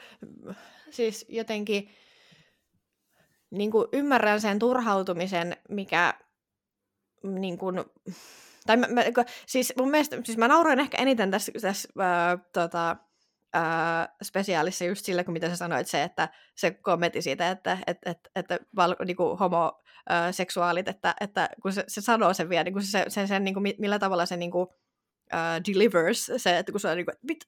siis jotenkin niinku ymmärrän sen turhautumisen, mikä niinku, tai mä, mä, siis mun mielestä, siis mä nauroin ehkä eniten tässä, tässä äh, tota, äh, spesiaalissa just sillä, kun mitä sä sanoit, se, että se kommentti siitä, että et, et, että val, niinku, homoseksuaalit, että, että kun se, se sanoo sen vielä, niin se, se, sen, niinku, millä tavalla se niinku, uh, delivers, se, että kun se on niin kuin, mit,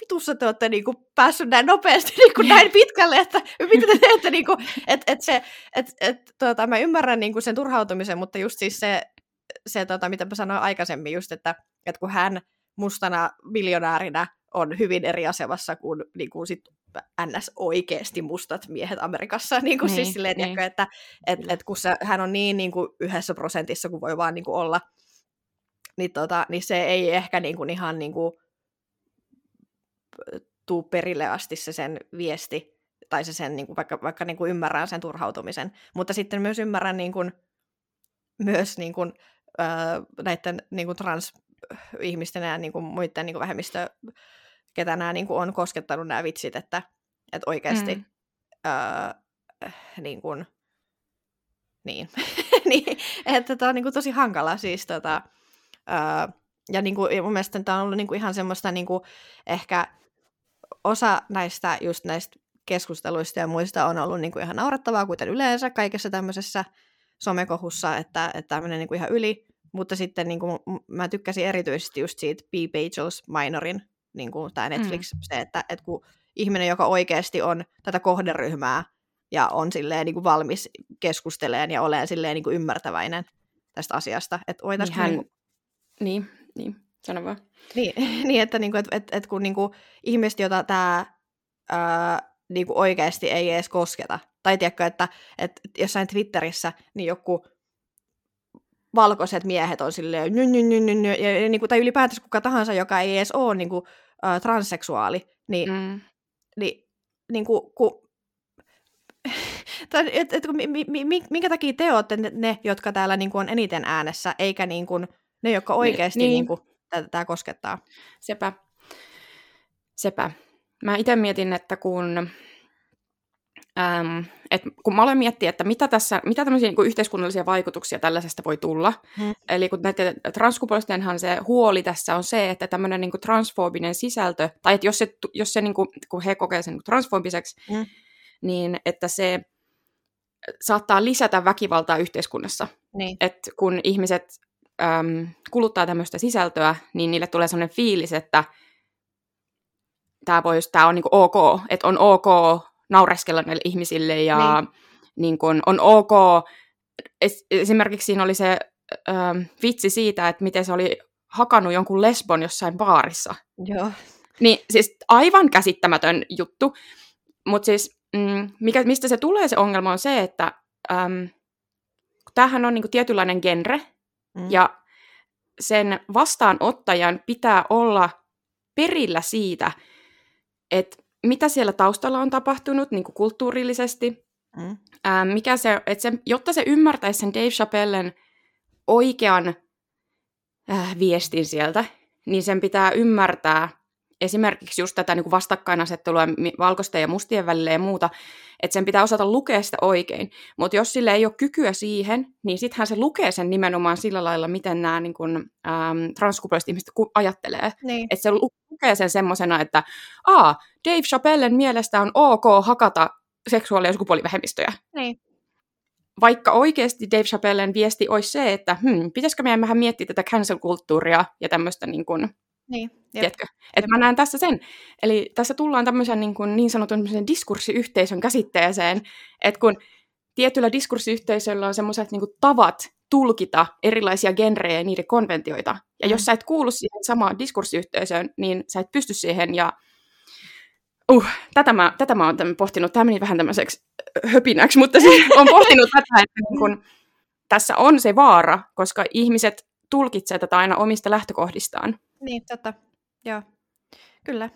vitussa te olette niin kuin, päässyt näin nopeasti niin kuin, näin pitkälle, että mitä te teette, niin kuin, että, että se, että, että, tuota, mä ymmärrän niin kuin sen turhautumisen, mutta just siis se, se tota, mitä mä sanoin aikaisemmin, just, että, että kun hän mustana miljonäärinä on hyvin eri asemassa kuin, niin kuin sit ns. oikeasti mustat miehet Amerikassa, niin kuin siis niin, siis silleen, niin. että et, et kun se, hän on niin, niin kuin yhdessä prosentissa kuin voi vaan niin kuin olla, niin, tota, niin se ei ehkä niin kuin ihan niin kuin, tuu perille asti se sen viesti, tai se sen, niin kuin, vaikka, vaikka niin kuin ymmärrän sen turhautumisen, mutta sitten myös ymmärrän niin kuin, myös niin kuin, äh, näiden niin kuin trans-ihmisten ja niin kuin, muiden niin kuin vähemmistö, ketä nämä niin kuin, on koskettanut nämä vitsit, että, että oikeasti mm. äh, niin kuin, niin, niin että tämä on niin kuin, tosi hankala siis tota, Öö, ja, niin kuin, mun mielestä tämä on ollut niin kuin ihan semmoista niin kuin, ehkä osa näistä just näistä keskusteluista ja muista on ollut niin kuin ihan naurettavaa, kuten yleensä kaikessa tämmöisessä somekohussa, että, että tämmöinen niin kuin ihan yli, mutta sitten niin kuin, mä tykkäsin erityisesti just siitä B. Pagels Minorin, niin kuin tämä Netflix, mm. se, että, että kun ihminen, joka oikeasti on tätä kohderyhmää ja on silleen niin kuin valmis keskusteleen ja olen silleen niin kuin ymmärtäväinen tästä asiasta, että niin hän, niin kuin, niin, niin, sano vaan. Niin, niin että, niinku, et, et, et kun niinku, ihmiset, joita tämä niinku oikeasti ei edes kosketa, tai tiedätkö, että et, jossain Twitterissä niin joku valkoiset miehet on silleen, ny, ny, ny, ny, ny, ja, niinku, tai ylipäätänsä kuka tahansa, joka ei edes ole niinku, äh, transseksuaali, niin, mm. niin niinku, ku, et, et, mi, mi, minkä takia te olette ne, ne jotka täällä niinku, on eniten äänessä, eikä niinku, ne, jotka oikeasti niin. Niin kuin, tämä koskettaa. Sepä. Sepä. Mä itse mietin, että kun, äm, et kun mä olen miettinyt, että mitä, tässä, mitä tämmöisiä niin yhteiskunnallisia vaikutuksia tällaisesta voi tulla. Hmm. Eli kun näiden transkupuolistenhan se huoli tässä on se, että tämmöinen niin transfoobinen sisältö, tai että jos, se, jos se niin kuin, kun he kokee sen transfoobiseksi, hmm. niin että se saattaa lisätä väkivaltaa yhteiskunnassa. Niin. Et kun ihmiset äm, kuluttaa tämmöistä sisältöä, niin niille tulee sellainen fiilis, että tämä tää on niinku ok, että on ok naureskella näille ihmisille ja niin. Niin on ok, es, esimerkiksi siinä oli se äm, vitsi siitä, että miten se oli hakannut jonkun lesbon jossain baarissa. Joo. Niin siis aivan käsittämätön juttu. Mutta siis, mm, mikä, mistä se tulee se ongelma on se, että äm, tämähän on niinku tietynlainen genre, mm. ja sen vastaanottajan pitää olla perillä siitä, että mitä siellä taustalla on tapahtunut niin kuin kulttuurillisesti, mm. ää, mikä se, että se, jotta se ymmärtäisi sen Dave Chappellen oikean äh, viestin sieltä, niin sen pitää ymmärtää esimerkiksi just tätä niin kuin vastakkainasettelua valkoisten ja mustien välillä ja muuta, että sen pitää osata lukea sitä oikein. Mutta jos sille ei ole kykyä siihen, niin sittenhän se lukee sen nimenomaan sillä lailla, miten nämä niin kuin, transkupolaiset ihmiset ajattelee. Niin. Että se lukee sen semmoisena, että Aa, Dave Chappellen mielestä on ok hakata seksuaali- ja sukupuolivähemmistöjä. Niin. Vaikka oikeasti Dave Chappellen viesti olisi se, että hmm, pitäisikö meidän vähän miettiä tätä cancel-kulttuuria ja tämmöistä niin kuin, niin, Tiedätkö? Että mä näen tässä sen. Eli tässä tullaan tämmöisen niin, kuin, niin sanotun diskurssiyhteisön käsitteeseen, että kun tietyllä diskurssiyhteisöllä on semmoiset niin tavat tulkita erilaisia genrejä ja niiden konventioita. Ja jos mm. sä et kuulu siihen samaan diskurssiyhteisöön, niin sä et pysty siihen. Ja uh, tätä, mä, tätä mä oon pohtinut. Tämä meni vähän tämmöiseksi höpinäksi, mutta siis on pohtinut tätä, että niin kun, tässä on se vaara, koska ihmiset tulkitsee tätä aina omista lähtökohdistaan. Niin, totta. Joo, kyllä.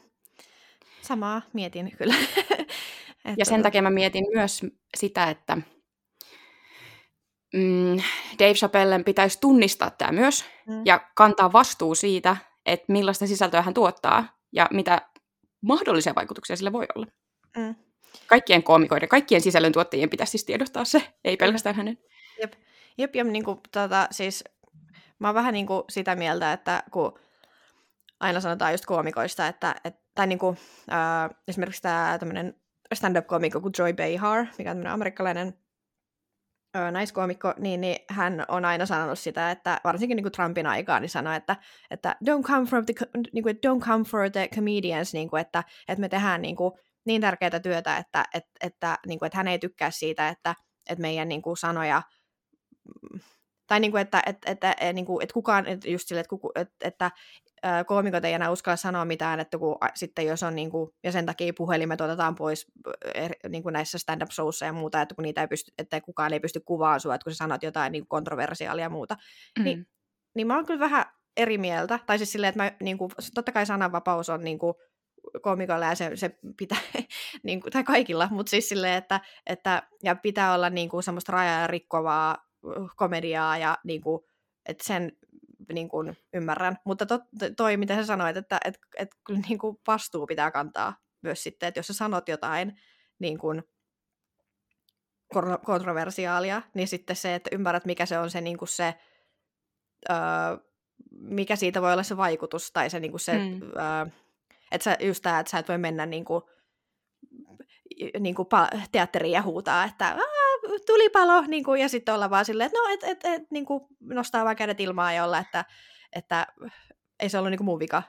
Samaa mietin kyllä. ja sen takia mä mietin myös sitä, että mm, Dave Chappellen pitäisi tunnistaa tämä myös mm. ja kantaa vastuu siitä, että millaista sisältöä hän tuottaa ja mitä mahdollisia vaikutuksia sille voi olla. Mm. Kaikkien koomikoiden, kaikkien sisällöntuottajien pitäisi siis tiedostaa se, ei pelkästään hänen. Jep, jep ja niin kuin, tota, siis mä oon vähän niin kuin sitä mieltä, että kun aina sanotaan just koomikoista, että, et, tai niin kuin, äh, esimerkiksi tämä tämmöinen stand-up-koomikko kuin Joy Behar, mikä on amerikkalainen äh, naiskoomikko, niin, niin hän on aina sanonut sitä, että varsinkin niin kuin Trumpin aikaan, niin sanoi, että, että don't, come from the, niin kuin, don't come for the comedians, niin kuin, että, että me tehdään niin, kuin, niin tärkeää työtä, että, että, että, niin kuin, että hän ei tykkää siitä, että, että meidän niin kuin, sanoja tai niin kuin, että, että, että, että, niin kuin, että kukaan, just sille, että, että, että koomikot ei enää uskalla sanoa mitään, että kun, sitten jos on, niin kuin, ja sen takia puhelimet otetaan pois er, niin kuin näissä stand-up-showissa ja muuta, että kun niitä ei pysty, että kukaan ei pysty kuvaamaan sua, että kun sä sanot jotain niin kontroversiaalia ja muuta, mm. niin, niin mä oon kyllä vähän eri mieltä, tai siis silleen, että mä, niin kuin, totta kai sananvapaus on niin kuin, koomikolla ja se, se pitää, niin kuin, tai kaikilla, mutta siis silleen, että, että ja pitää olla niin kuin, semmoista rajaa rikkovaa komediaa ja niin kuin, että sen niin kuin, ymmärrän. Mutta to, toi, mitä sä sanoit, että et, et, kyllä niin kuin vastuu pitää kantaa myös sitten, että jos sä sanot jotain niin kuin, kontroversiaalia, niin sitten se, että ymmärrät, mikä se on se, niin kuin se öö, mikä siitä voi olla se vaikutus, tai se, niin kuin se mm. öö, että sä, just tämä, että sä et voi mennä niin kuin, niin kuin teatteriin ja huutaa, että tulipalo, niin kuin, ja sitten olla vaan silleen, että no, et, et, et, niin kuin nostaa vaan kädet ilmaan ja olla, että, että ei se ollut niin kuin mun vika.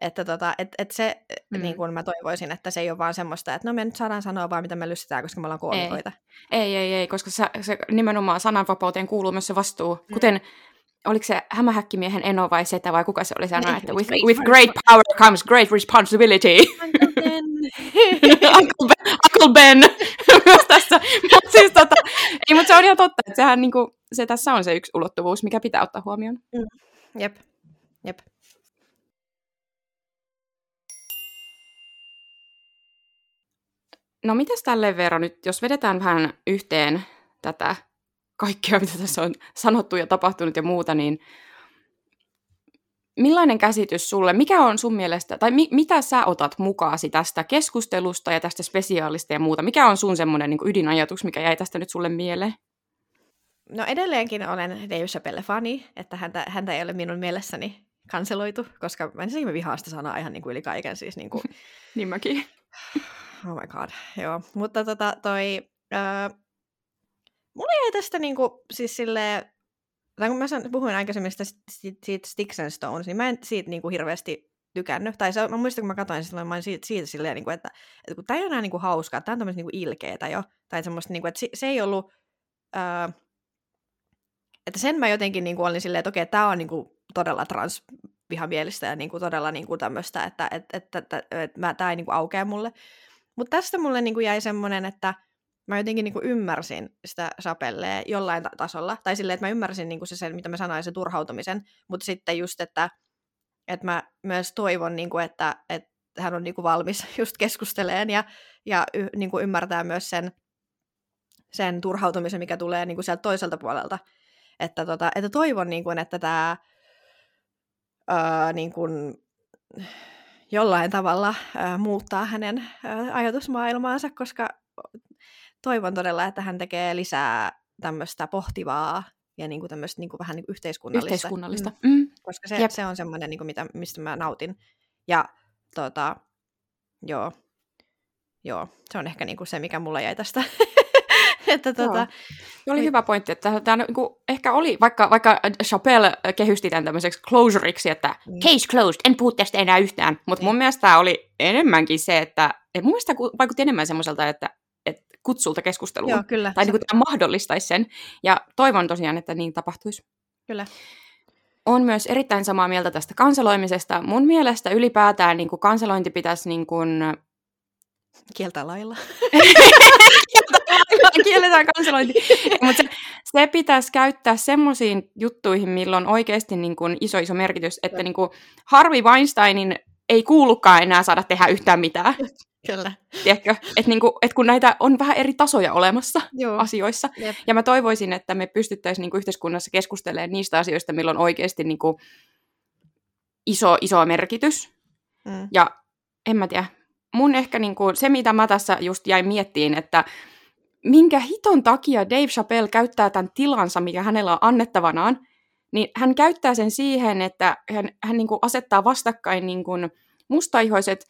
Että tota, et, et se, mm. niin kuin mä toivoisin, että se ei ole vaan semmoista, että no me nyt saadaan sanoa vaan, mitä me lystetään, koska me ollaan koomikoita. Ei, ei, ei, ei koska se, se nimenomaan sananvapauteen kuuluu myös se vastuu. Mm. Kuten oliko se hämähäkkimiehen eno vai setä vai kuka se oli sanonut, että with, with great power comes great responsibility. Uncle Ben. Uncle Ben, Uncle ben. Myös tässä. Mutta siis tota, ei, mutta se on ihan totta, että sehän niinku, se tässä on se yksi ulottuvuus, mikä pitää ottaa huomioon. Mm. Jep, jep. No mitäs tälle Veera nyt, jos vedetään vähän yhteen tätä kaikkea, mitä tässä on sanottu ja tapahtunut ja muuta, niin millainen käsitys sulle, mikä on sun mielestä, tai mi, mitä sä otat mukaasi tästä keskustelusta ja tästä spesiaalista ja muuta? Mikä on sun semmoinen niin ydinajatus, mikä jäi tästä nyt sulle mieleen? No edelleenkin olen Dave Chappelle-fani, että häntä, häntä ei ole minun mielessäni kanseloitu, koska mä en mä vihaa sitä sanaa ihan niin kuin yli kaiken. Siis niin, kuin... niin mäkin. Oh my god, joo. Mutta tota, toi, öö, mulla jäi tästä niinku, siis silleen, tai kun mä san, puhuin aikaisemmin sitä, siitä Sticks and Stones, niin mä en siitä niinku hirveästi tykännyt. Tai se, mä muistan, kun mä katsoin silloin, mä olin siitä, siitä silleen, niin kuin, että, että kun tämä ei ole enää niin kuin hauskaa, tämä on tämmöistä niin kuin ilkeetä jo. Tai semmoista, niin kuin, että se, se ei ollut... Öö, että sen mä jotenkin niin kuin olin silleen, että okei, tämä on niin kuin todella transvihamielistä ja niin kuin todella niin kuin tämmöistä, että, että, että, että, että, että mä, tämä ei niin kuin aukea mulle. Mutta tästä mulle niin kuin jäi semmoinen, että mä jotenkin niin kuin ymmärsin sitä sapelleen jollain tasolla. Tai silleen, että mä ymmärsin niin kuin se, sen, mitä mä sanoin, se turhautumisen. Mutta sitten just, että, että mä myös toivon, niin kuin, että, että hän on niin kuin valmis just keskusteleen ja, ja y, niin kuin ymmärtää myös sen, sen turhautumisen, mikä tulee niin kuin sieltä toiselta puolelta. Että, tota, että toivon, niin kuin, että tämä ää, niin kuin, jollain tavalla ää, muuttaa hänen ää, ajatusmaailmaansa, koska toivon todella, että hän tekee lisää tämmöistä pohtivaa ja niin kuin tämmöistä niin kuin vähän niin kuin yhteiskunnallista. Yhteiskunnallista. Mm. Mm. Koska se, se on semmoinen, niin kuin mitä, mistä mä nautin. Ja tota, joo, joo, se on ehkä niin kuin se, mikä mulla jäi tästä että tota, oli niin. hyvä pointti, että tämä niin kuin, ehkä oli, vaikka, vaikka Chappelle kehysti tämän tämmöiseksi closureiksi, että mm. case closed, en puhu tästä enää yhtään, mutta mun niin. mielestä tämä oli enemmänkin se, että, että mun mielestä vaikutti enemmän semmoiselta, että kutsulta keskusteluun. Joo, kyllä. Tai niin kuin tämä mahdollistaisi sen, ja toivon tosiaan, että niin tapahtuisi. Kyllä. On myös erittäin samaa mieltä tästä kanseloimisesta. Mun mielestä ylipäätään niin kuin kanselointi pitäisi niin kuin... kieltää lailla. kielletään kanselointi. Mutta se, se pitäisi käyttää semmoisiin juttuihin, milloin on oikeasti niin kuin iso iso merkitys, että niin kuin Harvey Weinsteinin ei kuulukaan enää saada tehdä yhtään mitään. Kyllä. Tiedätkö? Että niinku, et kun näitä on vähän eri tasoja olemassa Joo. asioissa. Jep. Ja mä toivoisin, että me pystyttäisiin niinku yhteiskunnassa keskustelemaan niistä asioista, milloin on oikeasti niinku iso, iso merkitys. Mm. Ja en mä tiedä, mun ehkä niinku, se, mitä mä tässä just jäin miettiin, että minkä hiton takia Dave Chappelle käyttää tämän tilansa, mikä hänellä on annettavanaan, niin hän käyttää sen siihen, että hän, hän niin kuin asettaa vastakkain niin kuin mustaihoiset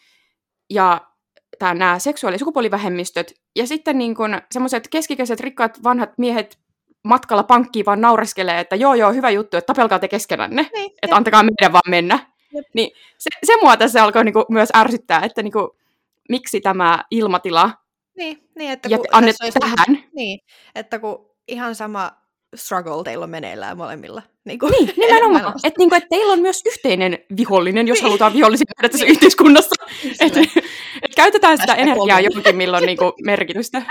ja tämä, nämä seksuaali- ja sukupuolivähemmistöt, ja sitten niin semmoiset keskikäiset rikkaat vanhat miehet matkalla pankkiin vaan naureskelee, että joo joo, hyvä juttu, että tapelkaa te keskenänne, niin, että antakaa meidän vaan mennä. Niin se, se mua tässä alkoi niin kuin myös ärsyttää, että niin kuin, miksi tämä ilmatila niin, niin että kun annettu tähän. Niin, että kun ihan sama struggle teillä on meneillään molemmilla. Niin, kuin, niin nimenomaan. Että niin et teillä on myös yhteinen vihollinen, jos niin. halutaan vihollisia nähdä tässä niin. yhteiskunnassa. Että et käytetään sitä energiaa johonkin, milloin niin kuin, merkitystä.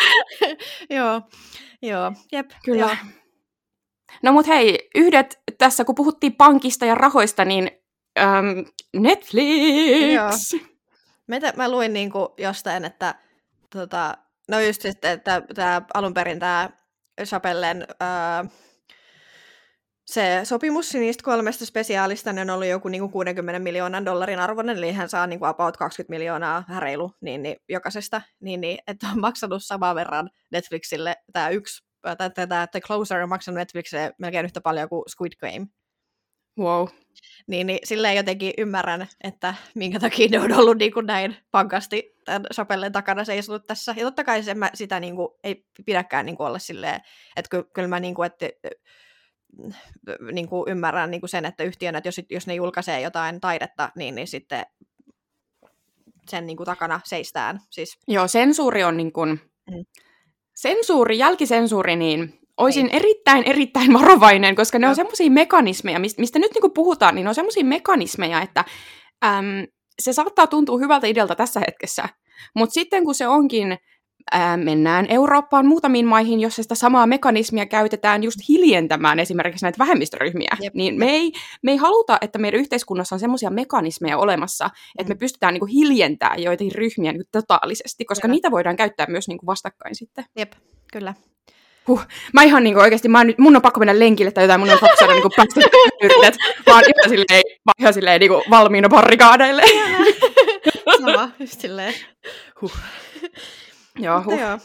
joo, joo, jep. Kyllä. Joo. No mut hei, yhdet tässä, kun puhuttiin pankista ja rahoista, niin äm, Netflix! Joo. Mä, mä luin niin kuin jostain, että tota, no just sitten, että tämä alun perin tämä Chapellen ää, se sopimus niistä kolmesta spesiaalista niin on ollut joku niin kuin 60 miljoonan dollarin arvoinen, eli hän saa niin kuin about 20 miljoonaa reilu niin, niin, jokaisesta, niin, niin, että on maksanut saman verran Netflixille tämä yksi, tämä The Closer on maksanut Netflixille melkein yhtä paljon kuin Squid Game. Wow. Niin, niin silleen jotenkin ymmärrän, että minkä takia ne on ollut niin kuin näin pankasti tämän sapellen takana seisonut tässä. Ja totta kai se, mä sitä niin kuin, ei pidäkään niin kuin olla silleen, että ky, kyllä mä niin kuin, että, niin kuin ymmärrän niin kuin sen, että yhtiön, että jos, jos ne julkaisee jotain taidetta, niin, niin sitten sen niin kuin takana seistään. Siis... Joo, sensuuri on niin kuin, mm. sensuuri, jälkisensuuri, niin Oisin Ei. erittäin, erittäin varovainen, koska ne on semmoisia mekanismeja, mistä nyt niin puhutaan, niin ne on semmoisia mekanismeja, että äm, se saattaa tuntua hyvältä idealta tässä hetkessä, mutta sitten kun se onkin, ää, mennään Eurooppaan muutamiin maihin, jossa sitä samaa mekanismia käytetään just hiljentämään esimerkiksi näitä vähemmistöryhmiä, Jep. niin me ei, me ei haluta, että meidän yhteiskunnassa on semmoisia mekanismeja olemassa, että me mm. pystytään niin hiljentämään joitakin ryhmiä niin totaalisesti, koska Jep. niitä voidaan käyttää myös niin vastakkain sitten. Jep, kyllä. Huh. Mä ihan niinku oikeesti, mä nyt, mun on pakko mennä lenkille tai jotain, mun on pakko saada niinku päästä yritet. Mä oon ihan silleen, mä ihan silleen niinku valmiina barrikaadeille. Sama, just silleen. Huh. Joo, huh. Joo.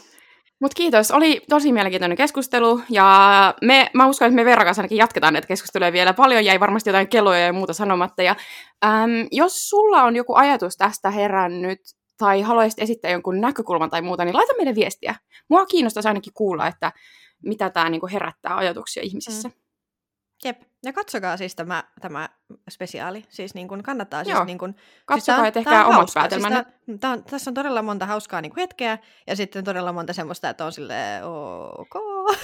Mut kiitos, oli tosi mielenkiintoinen keskustelu, ja me, mä uskon, että me Veera kanssa ainakin jatketaan näitä keskusteluja vielä paljon, jäi varmasti jotain kelloja ja muuta sanomatta, ja äm, jos sulla on joku ajatus tästä herännyt, tai haluaisit esittää jonkun näkökulman tai muuta, niin laita meille viestiä. Mua kiinnostaisi ainakin kuulla, että mitä tämä niinku herättää ajatuksia ihmisissä. Mm. Jep. Ja katsokaa siis tämä, tämä spesiaali. Siis niin kuin kannattaa siis niin kuin, Katsokaa siis ja tehkää omat päätelmänne. Siis tää, tässä on todella monta hauskaa niin kuin hetkeä ja sitten todella monta semmoista, että on silleen ok.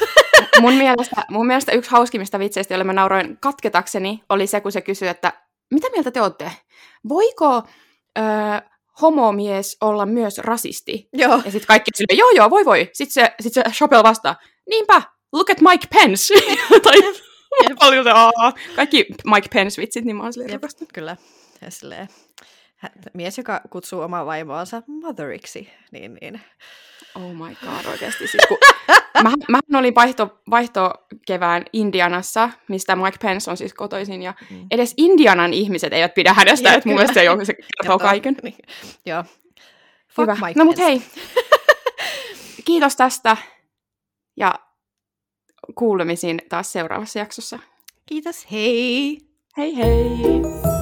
mun, mielestä, mun mielestä yksi hauskimmista vitseistä, jolle mä nauroin katketakseni, oli se, kun se kysyi, että mitä mieltä te olette? Voiko öö, homomies olla myös rasisti? Joo. Ja sitten kaikki silleen, joo joo, voi voi. Sitten se, sit se Chappelle vastaa, niinpä, look at Mike Pence. tai paljon se, Aa. kaikki Mike Pence-vitsit, niin mä oon silleen Kyllä. Ja silleen, mies, joka kutsuu omaa vaimoansa motheriksi, niin, niin. Oh my god, oikeasti. Siis kun... mä, mä olin vaihto, vaihtokevään Indianassa, mistä Mike Pence on siis kotoisin, ja mm. edes Indianan ihmiset eivät pidä hänestä, että mun mielestä se, on, se kertoo kaiken. Niin. Joo. Fuck Hyvä. Mike no mut hei, kiitos tästä, ja kuulemisiin taas seuraavassa jaksossa. Kiitos, hei! Hei hei!